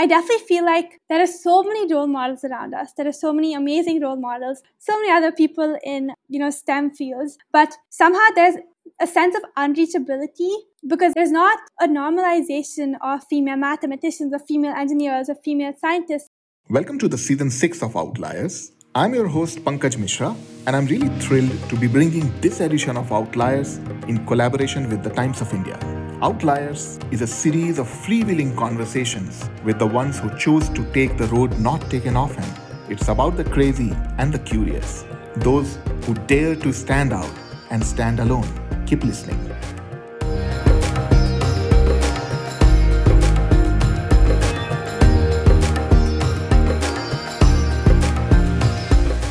I definitely feel like there are so many role models around us. There are so many amazing role models, so many other people in, you know, STEM fields. But somehow there's a sense of unreachability because there's not a normalization of female mathematicians or female engineers or female scientists. Welcome to the season 6 of Outliers. I'm your host Pankaj Mishra, and I'm really thrilled to be bringing this edition of Outliers in collaboration with the Times of India. Outliers is a series of freewheeling conversations with the ones who choose to take the road not taken often. It's about the crazy and the curious, those who dare to stand out and stand alone. Keep listening.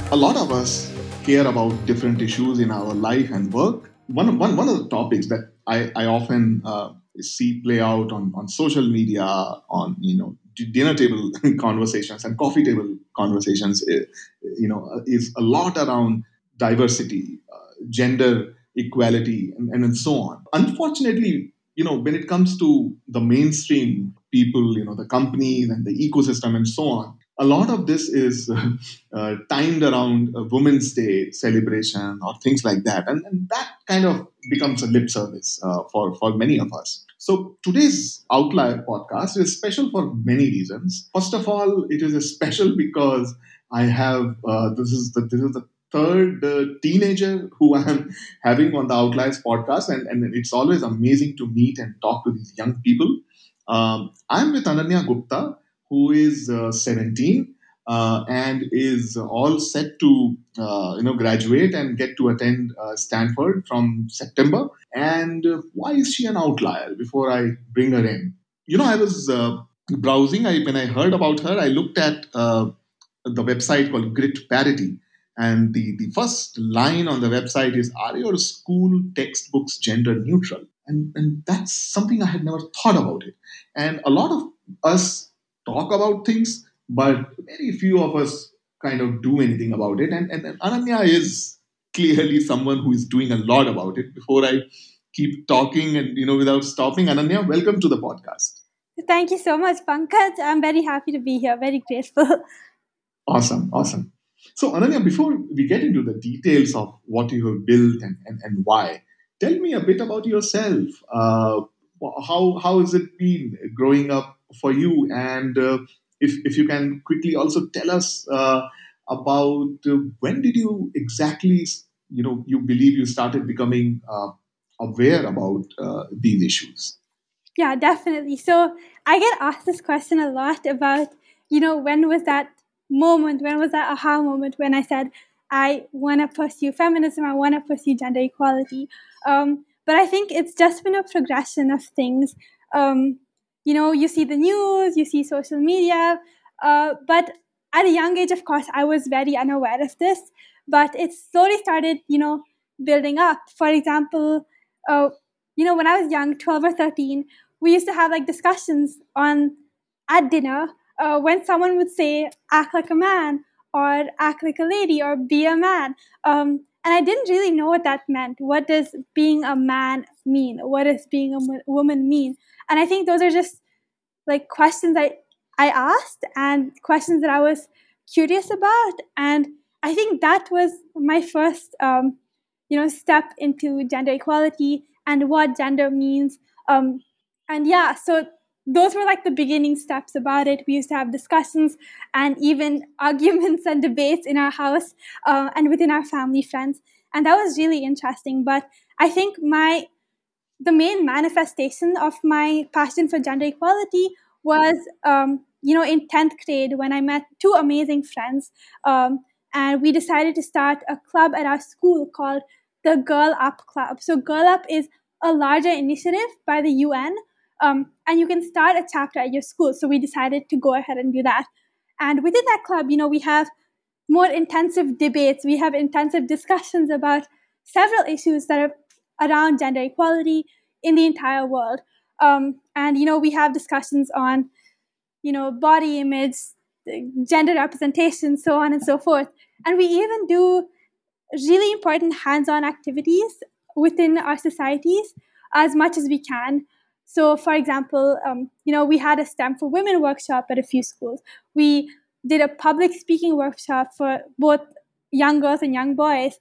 A lot of us care about different issues in our life and work. One, one, one of the topics that I, I often uh, see play out on, on social media, on you know dinner table conversations and coffee table conversations, eh, you know, is a lot around diversity, uh, gender equality, and, and so on. Unfortunately, you know, when it comes to the mainstream people, you know, the companies and the ecosystem and so on, a lot of this is uh, timed around a Women's Day celebration or things like that. And, and that kind of becomes a lip service uh, for, for many of us. So today's Outlier podcast is special for many reasons. First of all, it is special because I have uh, this is the this is the third uh, teenager who I'm having on the Outliers podcast, and, and it's always amazing to meet and talk to these young people. Um, I'm with Ananya Gupta who is uh, 17 uh, and is all set to uh, you know graduate and get to attend Stanford from September. And why is she an outlier? Before I bring her in, you know, I was browsing. I, when I heard about her, I looked at the website called Grit Parity. And the, the first line on the website is Are your school textbooks gender neutral? And, and that's something I had never thought about it. And a lot of us talk about things, but very few of us kind of do anything about it. And, and, and Ananya is clearly someone who is doing a lot about it. Before I keep talking and you know without stopping, Ananya, welcome to the podcast. Thank you so much, Pankaj. I'm very happy to be here. Very grateful. Awesome, awesome. So, Ananya, before we get into the details of what you have built and, and, and why, tell me a bit about yourself. Uh, how how has it been growing up for you. And uh, if, if you can quickly also tell us uh, about uh, when did you exactly, you know, you believe you started becoming aware about these issues? Yeah, definitely. So I get asked this question a lot about, you know, when was that moment, when was that aha moment when I said, I want to pursue feminism, I want to pursue gender equality. Um, but I think it's just been a progression of things. Um, you know, you see the news, you see social media. Uh, but at a young age, of course, I was very unaware of this. But it slowly started, you know, building up. For example, uh, you know, when I was young, 12 or 13, we used to have like discussions on at dinner uh, when someone would say, act like a man or act like a lady or be a man. Um, and I didn't really know what that meant. What does being a man mean? What does being a woman mean? And I think those are just like questions I I asked and questions that I was curious about. And I think that was my first, um, you know, step into gender equality and what gender means. Um, and yeah, so those were like the beginning steps about it. We used to have discussions and even arguments and debates in our house uh, and within our family friends, and that was really interesting. But I think my the main manifestation of my passion for gender equality was, um, you know, in tenth grade when I met two amazing friends, um, and we decided to start a club at our school called the Girl Up Club. So, Girl Up is a larger initiative by the UN um, and you can start a chapter at your school. So we decided to go ahead and do that. And within that club, you know, we have more intensive debates. We have intensive discussions about several issues that are around gender equality in the entire world. Um, and you know, we have discussions on, you know, body image, gender representation, so on and so forth. And we even do really important hands-on activities within our societies as much as we can So, for example, um, you know, we had a STEM for Women workshop at a few schools. We did a public speaking workshop for both young girls and young boys.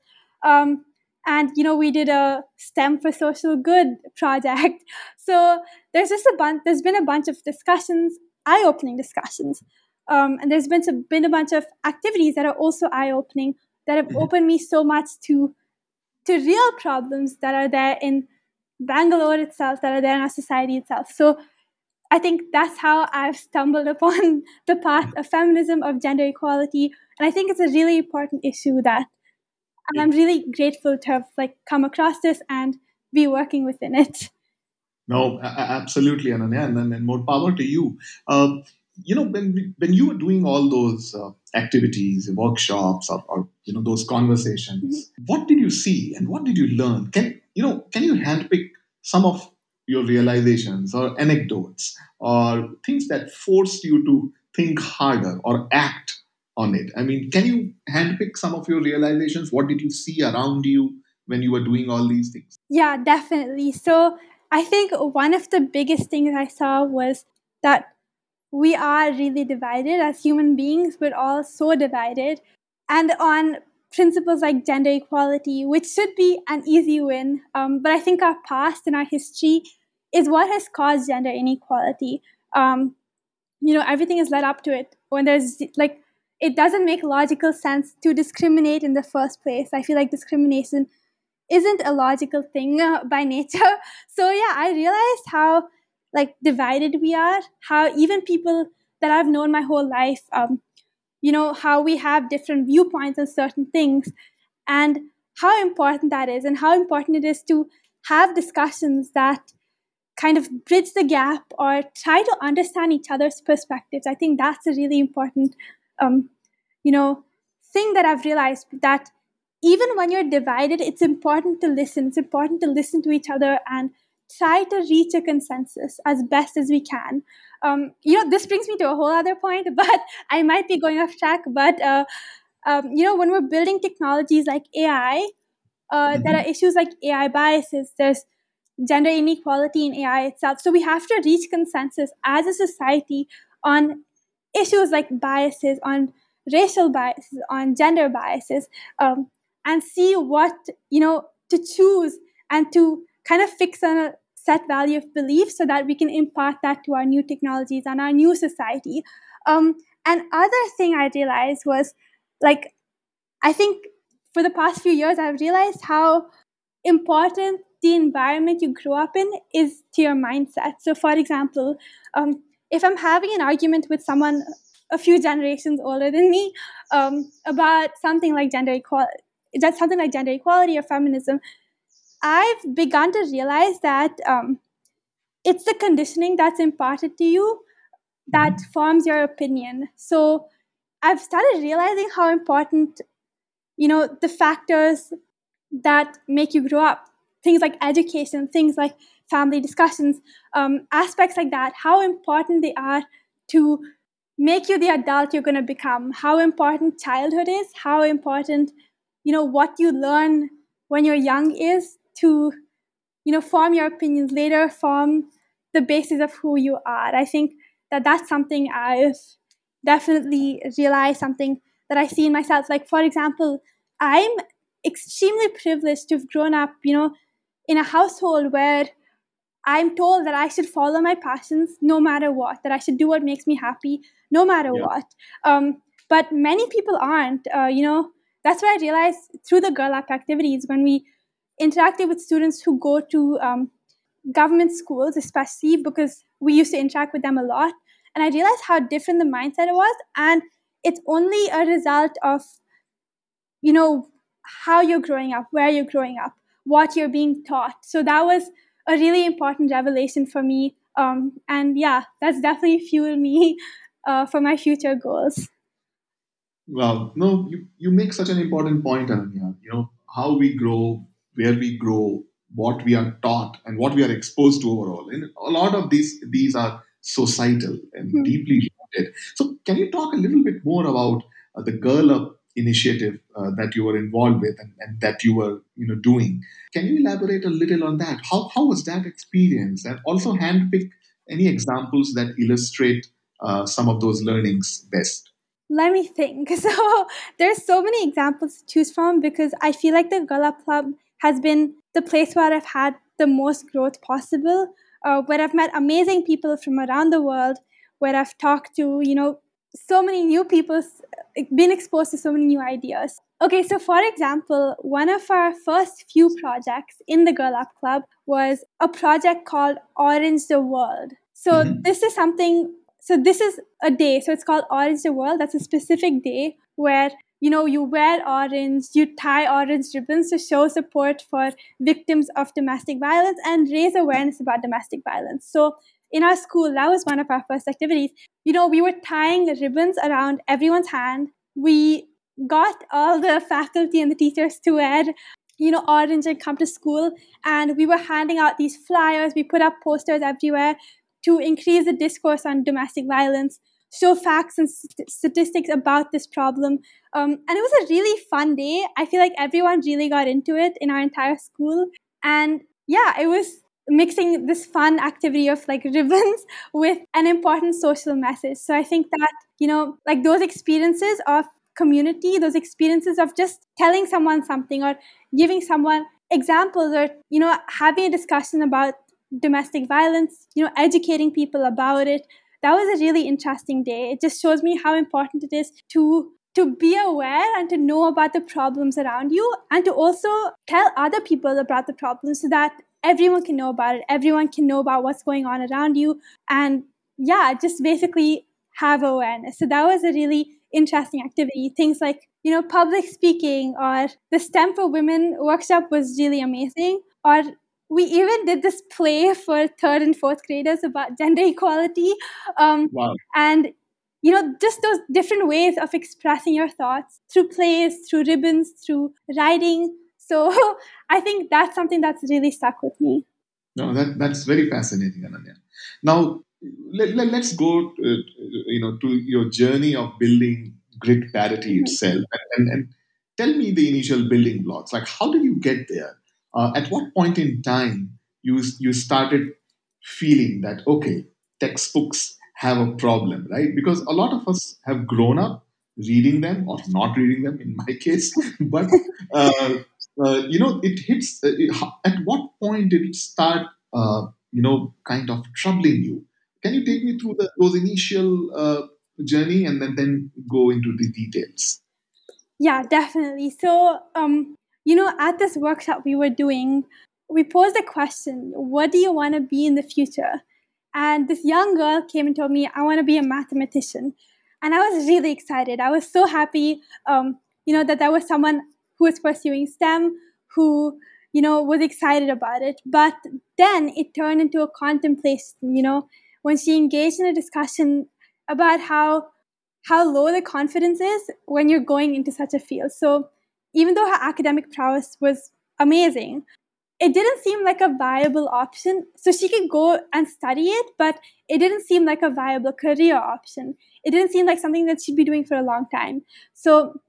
Um, and you know we did a stem for social good project. So there's just a bunch there's been a bunch of discussions eye-opening discussions. Um, and there's been, some, been a bunch of activities that are also eye-opening that have mm-hmm. opened me so much to to real problems that are there in bangalore itself that are there in our society itself. So i think that's how i've stumbled upon the path of feminism of gender equality. And i think it's a really important issue that and I'm really grateful to have like come across this and be working within it. No, absolutely, Ananya, and, and more power to you. Uh, you know, when when you were doing all those uh, activities, workshops, or, or, you know those conversations, mm-hmm. what did you see and what did you learn? Can you know? Can you handpick some of your realizations or anecdotes or things that forced you to think harder or act on it. I mean, can you handpick some of your realizations? What did you see around you when you were doing all these things? Yeah, definitely. So I think one of the biggest things I saw was that we are really divided as human beings. We're all so divided. And on principles like gender equality, which should be an easy win. Um, but I think our past and our history is what has caused gender inequality. Um, you know, everything is led up to it. When there's like it doesn't make logical sense to discriminate in the first place. I feel like discrimination isn't a logical thing uh, by nature. So yeah, I realized how like divided we are. How even people that I've known my whole life, um, you know, how we have different viewpoints on certain things, and how important that is, and how important it is to have discussions that kind of bridge the gap or try to understand each other's perspectives. I think that's a really important um, you know, thing that I've realized that even when you're divided, it's important to listen. It's important to listen to each other and try to reach a consensus as best as we can. Um, you know, this brings me to a whole other point, but I might be going off track. But uh, um, you know, when we're building technologies like AI, uh, mm-hmm. there are issues like AI biases. There's gender inequality in AI itself. So we have to reach consensus as a society on issues like biases, on racial biases, on gender biases, um, and see what, you know, to choose and to kind of fix a set value of belief so that we can impart that to our new technologies and our new society. Um, and other thing I realized was like, I think for the past few years, I've realized how important the environment you grow up in is to your mindset. So, for example, um, if I'm having an argument with someone a few generations older than me um, about something like gender equality, just something like gender equality or feminism, I've begun to realize that um, it's the conditioning that's imparted to you that mm-hmm. forms your opinion. So I've started realizing how important, you know, the factors that make you grow up, things like education, things like family discussions, um, aspects like that, how important they are to make you the adult you're going to become, how important childhood is, how important, you know, what you learn when you're young is to, you know, form your opinions later, form the basis of who you are. I think that that's something I've definitely realized, something that I see in myself. Like, for example, I'm extremely privileged to have grown up, you know, in a household where I'm told that I should follow my passions no matter what, that I should do what makes me happy no matter yeah. what. Um, but many people aren't. Uh, you know, that's what I realized through the Girl Up activities when we interacted with students who go to um, government schools, especially because we used to interact with them a lot. And I realized how different the mindset was. And it's only a result of, you know, how you're growing up, where you're growing up, what you're being taught. So that was a really important revelation for me. Um, and yeah, that's definitely fueled me uh, for my future goals. Well, no, you, you make such an important point, Ananya. You know, how we grow, where we grow, what we are taught, and what we are exposed to overall. And a lot of these these are societal and mm-hmm. deeply rooted. So, can you talk a little bit more about uh, the Girl Up initiative uh, that you were involved with and, and, that you were you know doing. Can you elaborate a little on that? How, how was that experience? And also handpick any examples that illustrate uh, some of those learnings best. Let me think. So there's so many examples to choose from because I feel like the Up Club has been the place where I've had the most growth possible, uh, where I've met amazing people from around the world, where I've talked to, you know, so many new people, been exposed to so many new ideas. Okay, so for example, one of our first few projects in the Girl Up Club was a project called Orange the World. So mm-hmm. this is something, so this is a day, so it's called Orange the World. That's a specific day where you know you wear orange you tie orange ribbons to show support for victims of domestic violence and raise awareness about domestic violence so in our school, that was one of our first activities. You know, we were tying the ribbons around everyone's hand. We got all the faculty and the teachers to wear, you know, orange and come to school. And we were handing out these flyers. We put up posters everywhere to increase the discourse on domestic violence, show facts and st- statistics about this problem. Um, and it was a really fun day. I feel like everyone really got into it in our entire school. And yeah, it was mixing this fun activity of like ribbons with an important social message. So I think that, you know, like those experiences of community, those experiences of just telling someone something or giving someone examples or, you know, having a discussion about domestic violence, you know, educating people about it. That was a really interesting day. It just shows me how important it is to to be aware and to know about the problems around you and to also tell other people about the problems so that everyone can know about it. Everyone can know about what's going on around you. And yeah, just basically have awareness. So that was a really interesting activity. Things like, you know, public speaking or the STEM for Women workshop was really amazing. Or we even did this play for third and fourth graders about gender equality. Um, wow. And you know, just those different ways of expressing your thoughts through plays, through ribbons, through writing, so I think that's something that's really stuck with me. No, that, that's very fascinating, Ananya. Now, let, let, us go, uh, you know, to your journey of building Grit Parity mm-hmm. itself, and, and tell me the initial building blocks. Like, how did you get there? Uh, at what point in time you you started feeling that okay, textbooks have a problem, right? Because a lot of us have grown up reading them or not reading them, in my case, but uh, uh, you know, it hits. Uh, at what point did it start? Uh, you know, kind of troubling you. Can you take me through the, those initial uh, journey and then then go into the details? Yeah, definitely. So, um, you know, at this workshop we were doing, we posed a question: What do you want to be in the future? And this young girl came and told me, "I want to be a mathematician." And I was really excited. I was so happy, um, you know, that there was someone who was pursuing STEM, who you know was excited about it. But then it turned into a contemplation. You know, when she engaged in a discussion about how how low the confidence is when you're going into such a field. So even though her academic prowess was amazing, it didn't seem like a viable option. So she could go and study it, but it didn't seem like a viable career option. It didn't seem like something that she'd be doing for a long time. So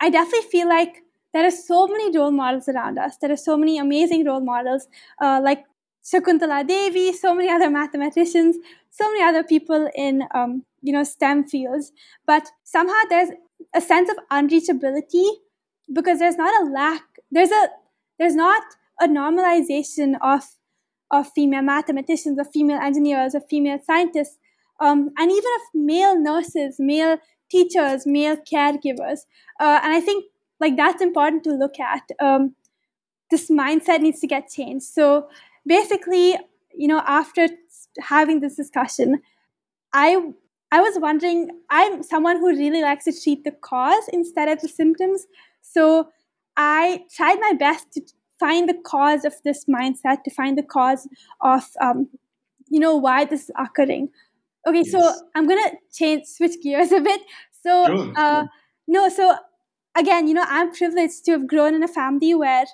I definitely feel like there are so many role models around us. There are so many amazing role models uh, like Shakuntala Devi, so many other mathematicians, so many other people in um, you know STEM fields. But somehow there's a sense of unreachability because there's not a lack. There's a there's not a normalization of of female mathematicians, of female engineers, of female scientists, um, and even of male nurses, male teachers, male caregivers. Uh, and I think like that's important to look at. Um, this mindset needs to get changed. So basically you know after having this discussion i i was wondering i'm someone who really likes to treat the cause instead of the symptoms. So i tried my best to find the cause of this mindset to find the cause of um, you know why this is occurring. Okay yes. so i'm gonna change switch gears a bit. So sure, uh, no so again, you know, I'm privileged to have grown in a family where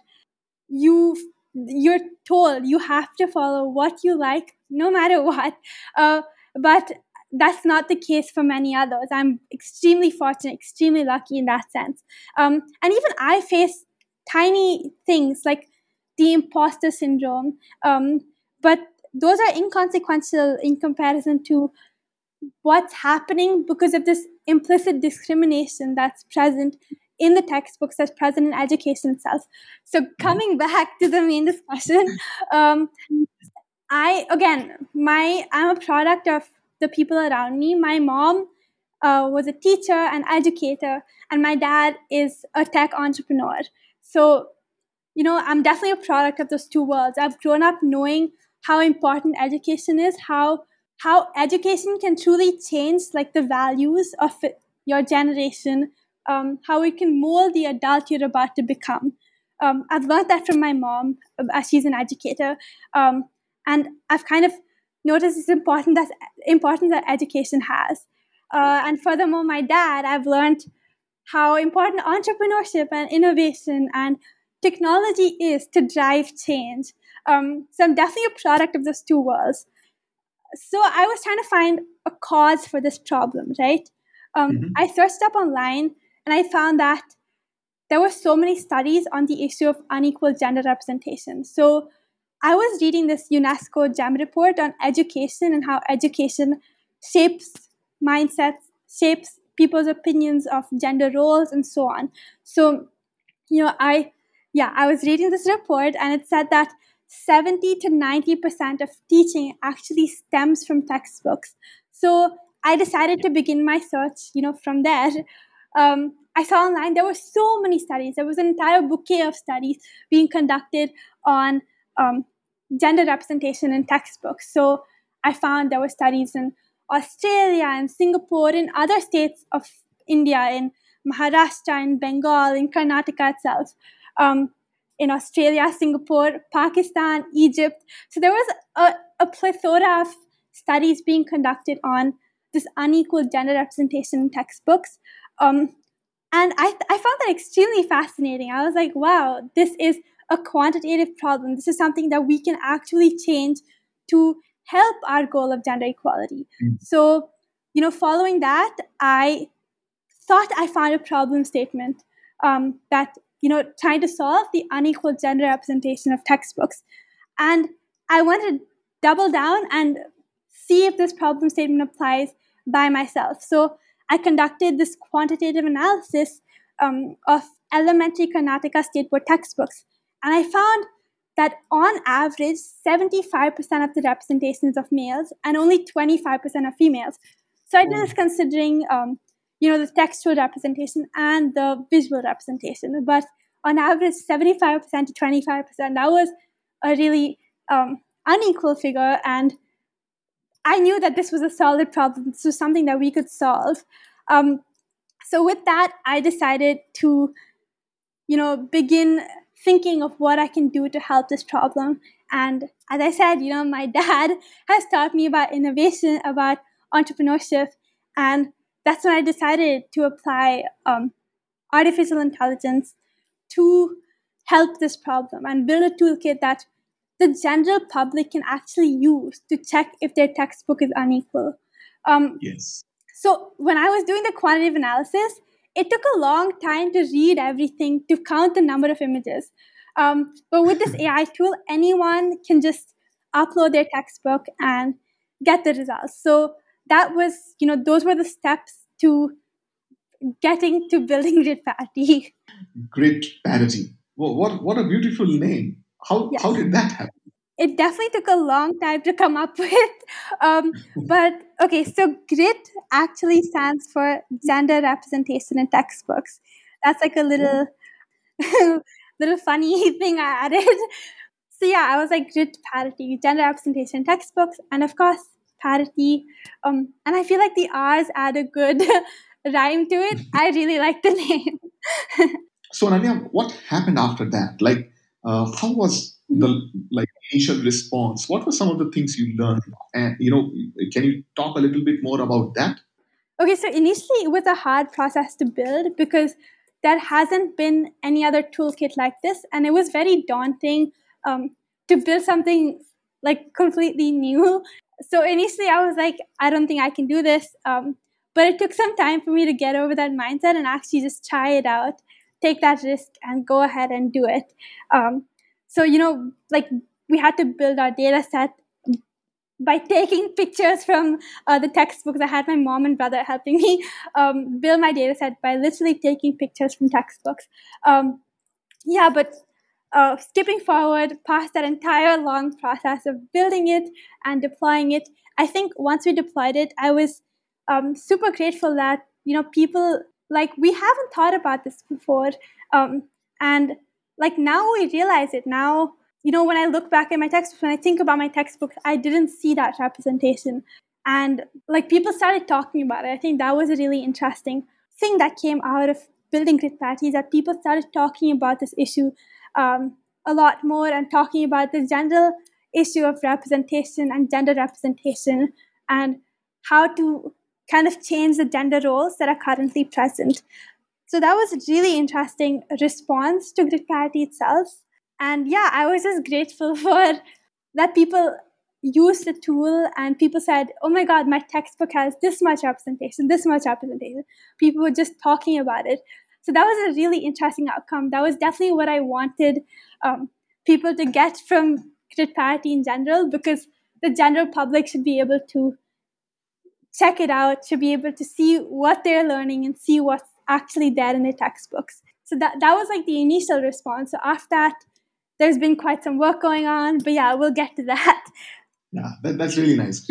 you you're told you have to follow what you like no matter what. Uh, but that's not the case for many others. I'm extremely fortunate, extremely lucky in that sense. Um, and even I face tiny things like the imposter syndrome, um, but those are inconsequential in comparison to what's happening because of this implicit discrimination that's present in the textbooks that's present in education itself. So mm-hmm. coming back to the main discussion, um, I again, my I'm a product of the people around me. My mom uh, was a teacher and educator, and my dad is a tech entrepreneur. So, you know, I'm definitely a product of those two worlds. I've grown up knowing how important education is, how how education can truly change like the values of your generation, um, how it can mold the adult you're about to become. Um, I've learned that from my mom, uh, as she's an educator, um, and I've kind of noticed this important that importance that education has. Uh, and furthermore, my dad, I've learned how important entrepreneurship and innovation and technology is to drive change. Um, so I'm definitely a product of those two worlds. So I was trying to find a cause for this problem, right? Um, mm-hmm. I searched up online and I found that there were so many studies on the issue of unequal gender representation. So I was reading this UNESCO GEM report on education and how education shapes mindsets, shapes people's opinions of gender roles, and so on. So, you know, I, yeah, I was reading this report and it said that 70 to 90% of teaching actually stems from textbooks. So I decided to begin my search, you know, from there. Um, I saw online there were so many studies. There was an entire bouquet of studies being conducted on um, gender representation in textbooks. So I found there were studies in Australia and Singapore, and other states of India, in Maharashtra, in Bengal, in Karnataka itself, um, in Australia, Singapore, Pakistan, Egypt. So there was a, a plethora of studies being conducted on this unequal gender representation in textbooks. Um, and I, I found that extremely fascinating. I was like, wow, this is a quantitative problem. This is something that we can actually change to help our goal of gender equality. Mm. So, you know, following that, I thought I found a problem statement um, that, you know, trying to solve the unequal gender representation of textbooks. And I wanted to double down and see if this problem statement applies by myself. So I conducted this quantitative analysis um, of elementary Karnataka state board textbooks and I found that on average, 75% of the representations of males and only 25% of females. So I did this considering, um, you know, the textual representation and the visual representation. But on average, 75% to 25%, that was a really um, unequal figure. And I knew that this was a solid problem. Was something that we could solve. Um, so with that, I decided to, you know, begin thinking of what I can do to help this problem. And as I said, you know, my dad has taught me about innovation, about entrepreneurship, and that's when I decided to apply um, artificial intelligence to help this problem and build a toolkit that the general public can actually use to check if their textbook is unequal. Um, yes. So when I was doing the quantitative analysis, it took a long time to read everything to count the number of images. Um, but with this AI tool, anyone can just upload their textbook and get the results. So that was, you know, those were the steps to getting to building Grit Parity. Grit Parity. Well, what what a beautiful name. How yes. how did that happen? it definitely took a long time to come up with. Um, but okay, so GRIT actually stands for Gender Representation in Textbooks. That's like a little, little funny thing I added. So yeah, I was like GRIT parity, gender representation in textbooks, and of course parity. Um, and I feel like the R's add a good rhyme to it. I really like the name. so Ananya, what happened after that? Like, uh, how was the like initial response? What were some of the things you learned? And you know can you talk a little bit more about that? Okay so initially it was a hard process to build because there hasn't been any other toolkit like this and it was very daunting um, to build something like completely new. So initially I was like, I don't think I can do this. Um, but it took some time for me to get over that mindset and actually just try it out, take that risk, and go ahead and do it. Um, so, you know, like we had to build our data set by taking pictures from uh, the textbooks. I had my mom and brother helping me um, build my data set by literally taking pictures from textbooks. Um, yeah, but uh, skipping forward past that entire long process of building it and deploying it, I think once we deployed it, I was um, super grateful that you know people like we haven't thought about this before, um, and like now we realize it now. You know, when I look back at my textbooks, when I think about my textbooks, I didn't see that representation, and like people started talking about it. I think that was a really interesting thing that came out of building Grit Parity that people started talking about this issue um, a lot more and talking about the general issue of representation and gender representation and how to kind of change the gender roles that are currently present. So that was a really interesting response to Grit Parity itself. And yeah, I was just grateful for that people used the tool and people said, oh my God, my textbook has this much representation, this much representation. People were just talking about it. So that was a really interesting outcome. That was definitely what I wanted um, people to get from Grit Parity in general because the general public should be able to check it out, to be able to see what they're learning and see what's actually there in the textbooks. So that, that was like the initial response. So after that, there's been quite some work going on, but yeah, we'll get to that. Yeah, that, that's really nice.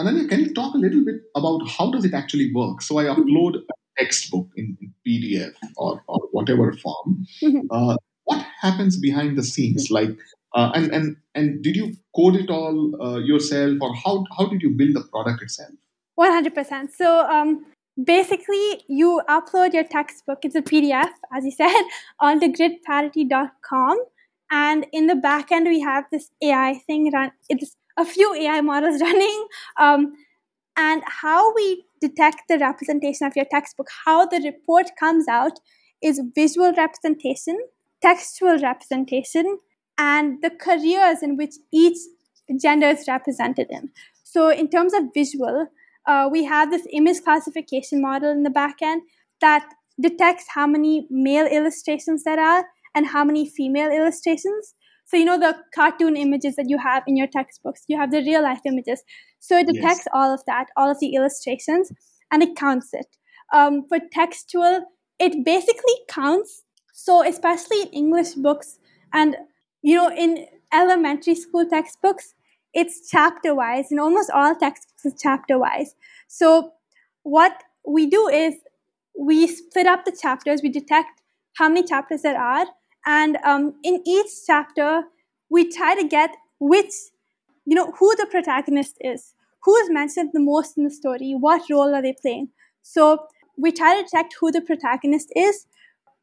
Ananya, can you talk a little bit about how does it actually work? So I upload a textbook in, in PDF or, or whatever form, mm-hmm. uh, what happens behind the scenes? Like, uh, and and and did you code it all uh, yourself, or how how did you build the product itself? One hundred percent. So um, basically, you upload your textbook. It's a PDF, as you said, on the gritparity.com, and in the backend we have this AI thing run. It's a few AI models running. Um, and how we detect the representation of your textbook, how the report comes out is visual representation, textual representation, and the careers in which each gender is represented in. So, in terms of visual, uh, we have this image classification model in the backend that detects how many male illustrations there are and how many female illustrations. So, you know, the cartoon images that you have in your textbooks, you have the real life images. So, it detects yes. all of that, all of the illustrations, and it counts it. Um, for textual, it basically counts. So, especially in English books and, you know, in elementary school textbooks, it's chapter wise. and almost all textbooks, it's chapter wise. So, what we do is we split up the chapters, we detect how many chapters there are, and um, in each chapter, we try to get which, you know, who the protagonist is, who is mentioned the most in the story, what role are they playing. So we try to detect who the protagonist is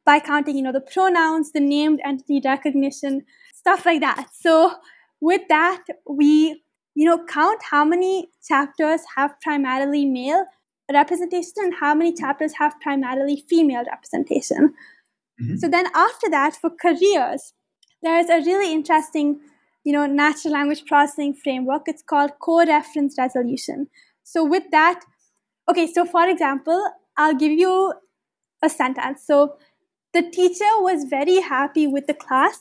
by counting, you know, the pronouns, the named entity recognition, stuff like that. So with that, we, you know, count how many chapters have primarily male representation and how many chapters have primarily female representation. Mm-hmm. So then after that, for careers, there is a really interesting, you know, natural language processing framework. It's called co-reference resolution. So with that, okay, so for example, I'll give you a sentence. So the teacher was very happy with the class.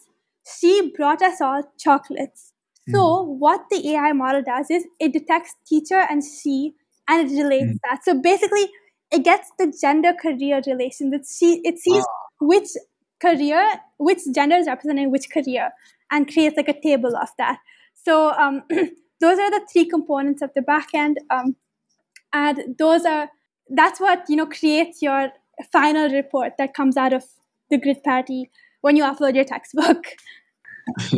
She brought us all chocolates. Mm-hmm. So what the AI model does is it detects teacher and she and it relates mm-hmm. that. So basically, it gets the gender career relation. That she it sees ah which career, which gender is representing which career, and creates like a table of that. So um, those are the three components of the backend, um, and those are that's what you know creates your final report that comes out of the Grit Parity when you upload your textbook.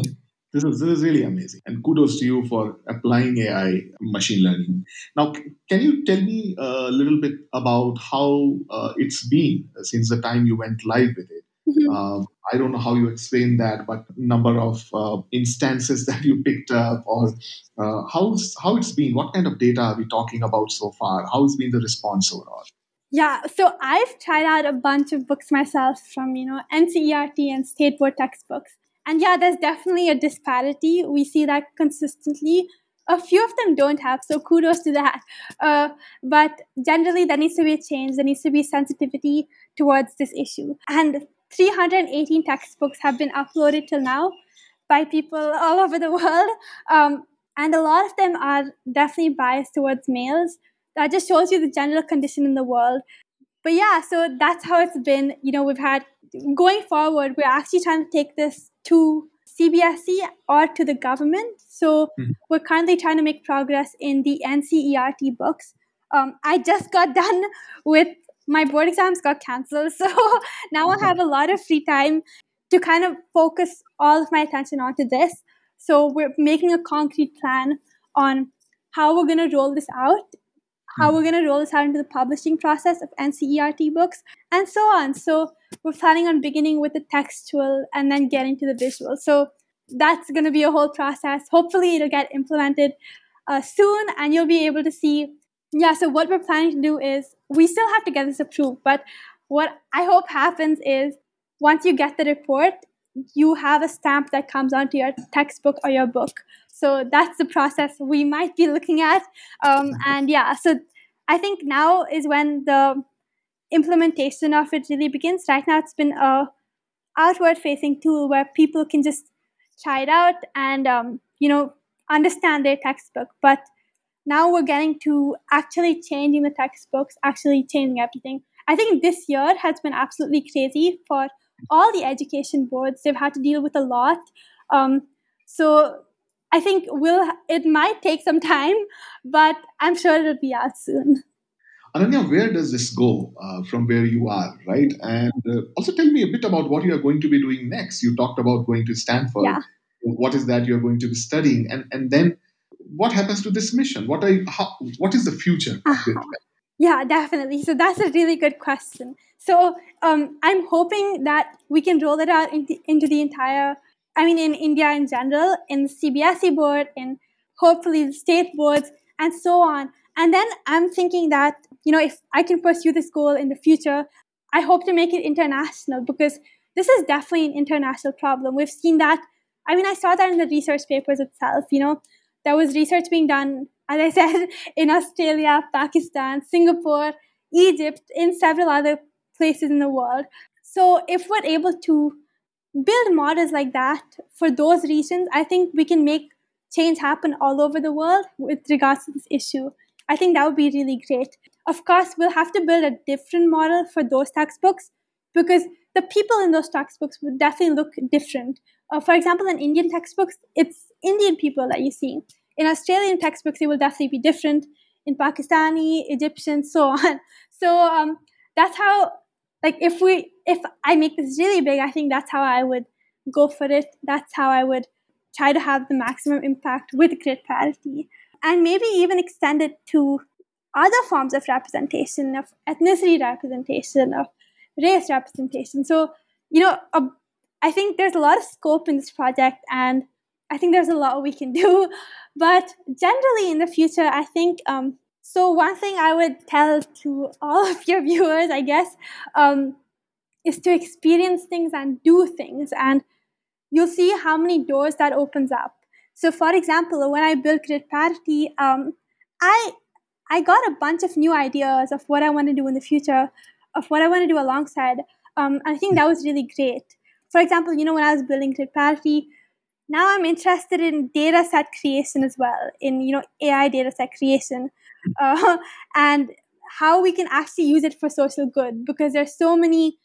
this is this is really amazing, and kudos to you for applying AI machine learning. Now, can you tell me a little bit about how uh, it's been since the time you went live with it? Mm-hmm. Uh, I don't know how you explain that, but number of uh, instances that you picked up, or uh, how's how it's been. What kind of data are we talking about so far? How's been the response overall? Yeah, so I've tried out a bunch of books myself from you know NCERT and state board textbooks, and yeah, there's definitely a disparity. We see that consistently a few of them don't have, so kudos to that. Uh, but generally, there needs to be a change. There needs to be sensitivity towards this issue. And 318 textbooks have been uploaded till now by people all over the world. Um, and a lot of them are definitely biased towards males. That just shows you the general condition in the world. But yeah, so that's how it's been. You know, we've had going forward, we're actually trying to take this to CBSE or to the government. So mm-hmm. we're currently trying to make progress in the NCERT books. Um, I just got done with my board exams got cancelled, so now I have a lot of free time to kind of focus all of my attention onto this. So we're making a concrete plan on how we're going to roll this out, how hmm. we're going to roll this out into the publishing process of NCERT books, and so on. So we're planning on beginning with the textual and then getting to the visual. So that's going to be a whole process. Hopefully, it'll get implemented uh, soon, and you'll be able to see. Yeah, so what we're planning to do is we still have to get this approved, but what I hope happens is once you get the report, you have a stamp that comes onto your textbook or your book. So that's the process we might be looking at. Um, and yeah, so I think now is when the implementation of it really begins. Right now, it's been a outward facing tool where people can just try it out and um, you know understand their textbook. But now we're getting to actually changing the textbooks, actually changing everything. I think this year has been absolutely crazy for all the education boards. They've had to deal with a lot. Um, so I think we'll it might take some time, but I'm sure it'll be out soon. Ananya, where does this go uh, from where you are, right? And uh, also tell me a bit about what you are going to be doing next. You talked about going to Stanford. Yeah. What is that you're going to be studying, and and then what happens to this mission? What are you, how, what is the future? Uh-huh. Yeah, definitely. So that's a really good question. So um, I'm hoping that we can roll it out into, into the entire, I mean, in India in general, in CBSE board, in hopefully the state boards, and so on. And then I'm thinking that, you know, if I can pursue this goal in the future, I hope to make it international because this is definitely an international problem. We've seen that. I mean, I saw that in the research papers itself. You know, there was research being done as I said, in Australia, Pakistan, Singapore, Egypt, in several other places in the world. So, if we're able to build models like that for those regions, I think we can make change happen all over the world with regards to this issue. I think that would be really great. Of course, we'll have to build a different model for those textbooks because the people in those textbooks would definitely look different. Uh, for example, in Indian textbooks, it's Indian people that you see. In Australian textbooks, it will definitely be different. In Pakistani, Egyptian, so on. So um, that's how, like, if we, if I make this really big, I think that's how I would go for it. That's how I would try to have the maximum impact with Grit Parity, and maybe even extend it to other forms of representation, of ethnicity representation, of race representation. So, you know, a, I think there's a lot of scope in this project, and I think there's a lot we can do. But generally, in the future, I think um, so. One thing I would tell to all of your viewers, I guess, um, is to experience things and do things, and you'll see how many doors that opens up. So, for example, when I built Grit Parity, um, I I got a bunch of new ideas of what I want to do in the future, of what I want to do alongside. Um, and I think that was really great. For example, you know, when I was building Grit Parity, now I'm interested in data set creation as well, in you know AI data set creation, uh, and how we can actually use it for social good because there's so many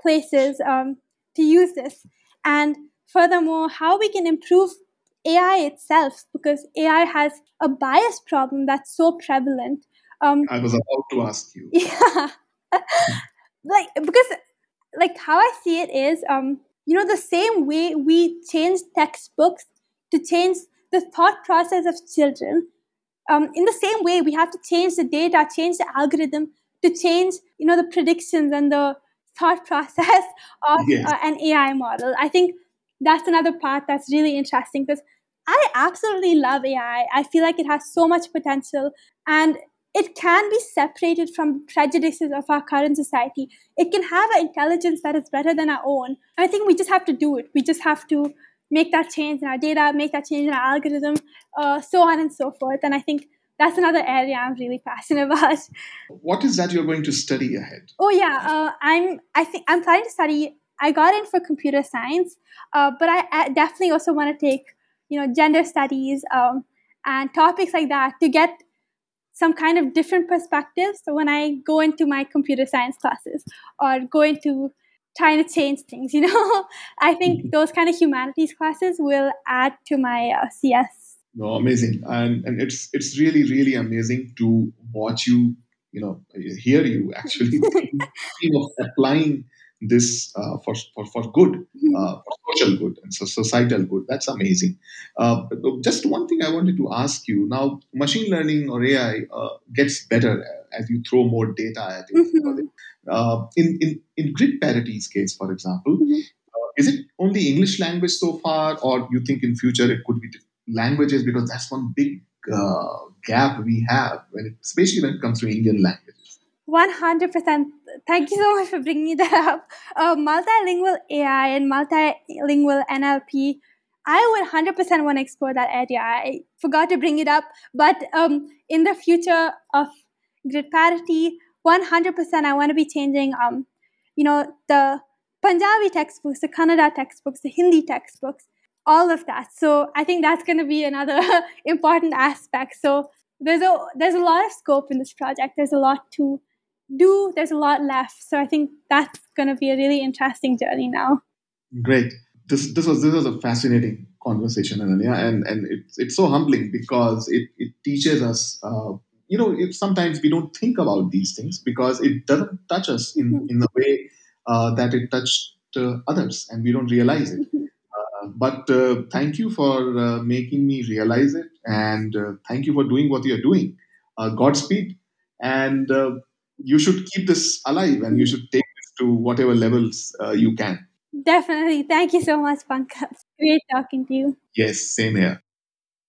places um, to use this, and furthermore, how we can improve AI itself because AI has a bias problem that's so prevalent. Um, I was about to ask you. Yeah, like because like how I see it is um you know, the same way we change textbooks to change the thought process of children, um, in the same way we have to change the data, change the algorithm to change, you know, the predictions and the thought process of yes. uh, an AI model. I think that's another part that's really interesting because I absolutely love AI. I feel like it has so much potential and it can be separated from prejudices of our current society. It can have an intelligence that is better than our own. I think we just have to do it. We just have to make that change in our data, make that change in our algorithm, uh, so on and so forth. And I think that's another area I'm really passionate about. What is that you're going to study ahead? Oh yeah, uh, I'm. I think I'm planning to study. I got in for computer science, uh, but I, I, definitely also want to take, you know, gender studies um, and topics like that to get some kind of different perspectives. So when I go into my computer science classes or go into trying to change things, you know, I think mm-hmm. those kind of humanities classes will add to my uh, CS no, amazing, and and it's it's really really amazing to watch you, you know, hear you actually of applying this uh, for, for for good, mm-hmm. uh, for social good and so societal good. That's amazing. Uh, just one thing I wanted to ask you now: machine learning or AI uh, gets better as you throw more data at it. Mm-hmm. Uh, in in in Grit Parity's case, for example. Mm-hmm. Uh, is it only English language so far, or you think in future it could be languages because that's one big uh, gap we have when it, especially when it comes to Indian languages. 100%. Thank you so much for bringing that up. Uh, multilingual AI and multilingual NLP, I would 100% want to explore that area. I forgot to bring it up, but um, in the future of Grit Parity, 100% I want to be changing, um, you know, the Punjabi textbooks, the Kannada textbooks, the Hindi textbooks all of that. So I think that's going to be another important aspect. So there's a there's a lot of scope in this project. There's a lot to do. There's a lot left. So I think that's going to be a really interesting journey now. Great. This this was this was a fascinating conversation, Ananya, and and it's it's so humbling because it it teaches us. Uh, you know, it, sometimes we don't think about these things because it doesn't touch us in, mm-hmm. in the way uh, that it touched uh, others, and we don't realize it. Mm-hmm but uh, thank you for uh, making me realize it, and uh, thank you for doing what you're doing. Godspeed, and you should keep this alive, and you should take this to whatever levels you can. Definitely. Thank you so much, Pankaj. Great talking to you. Yes, same here.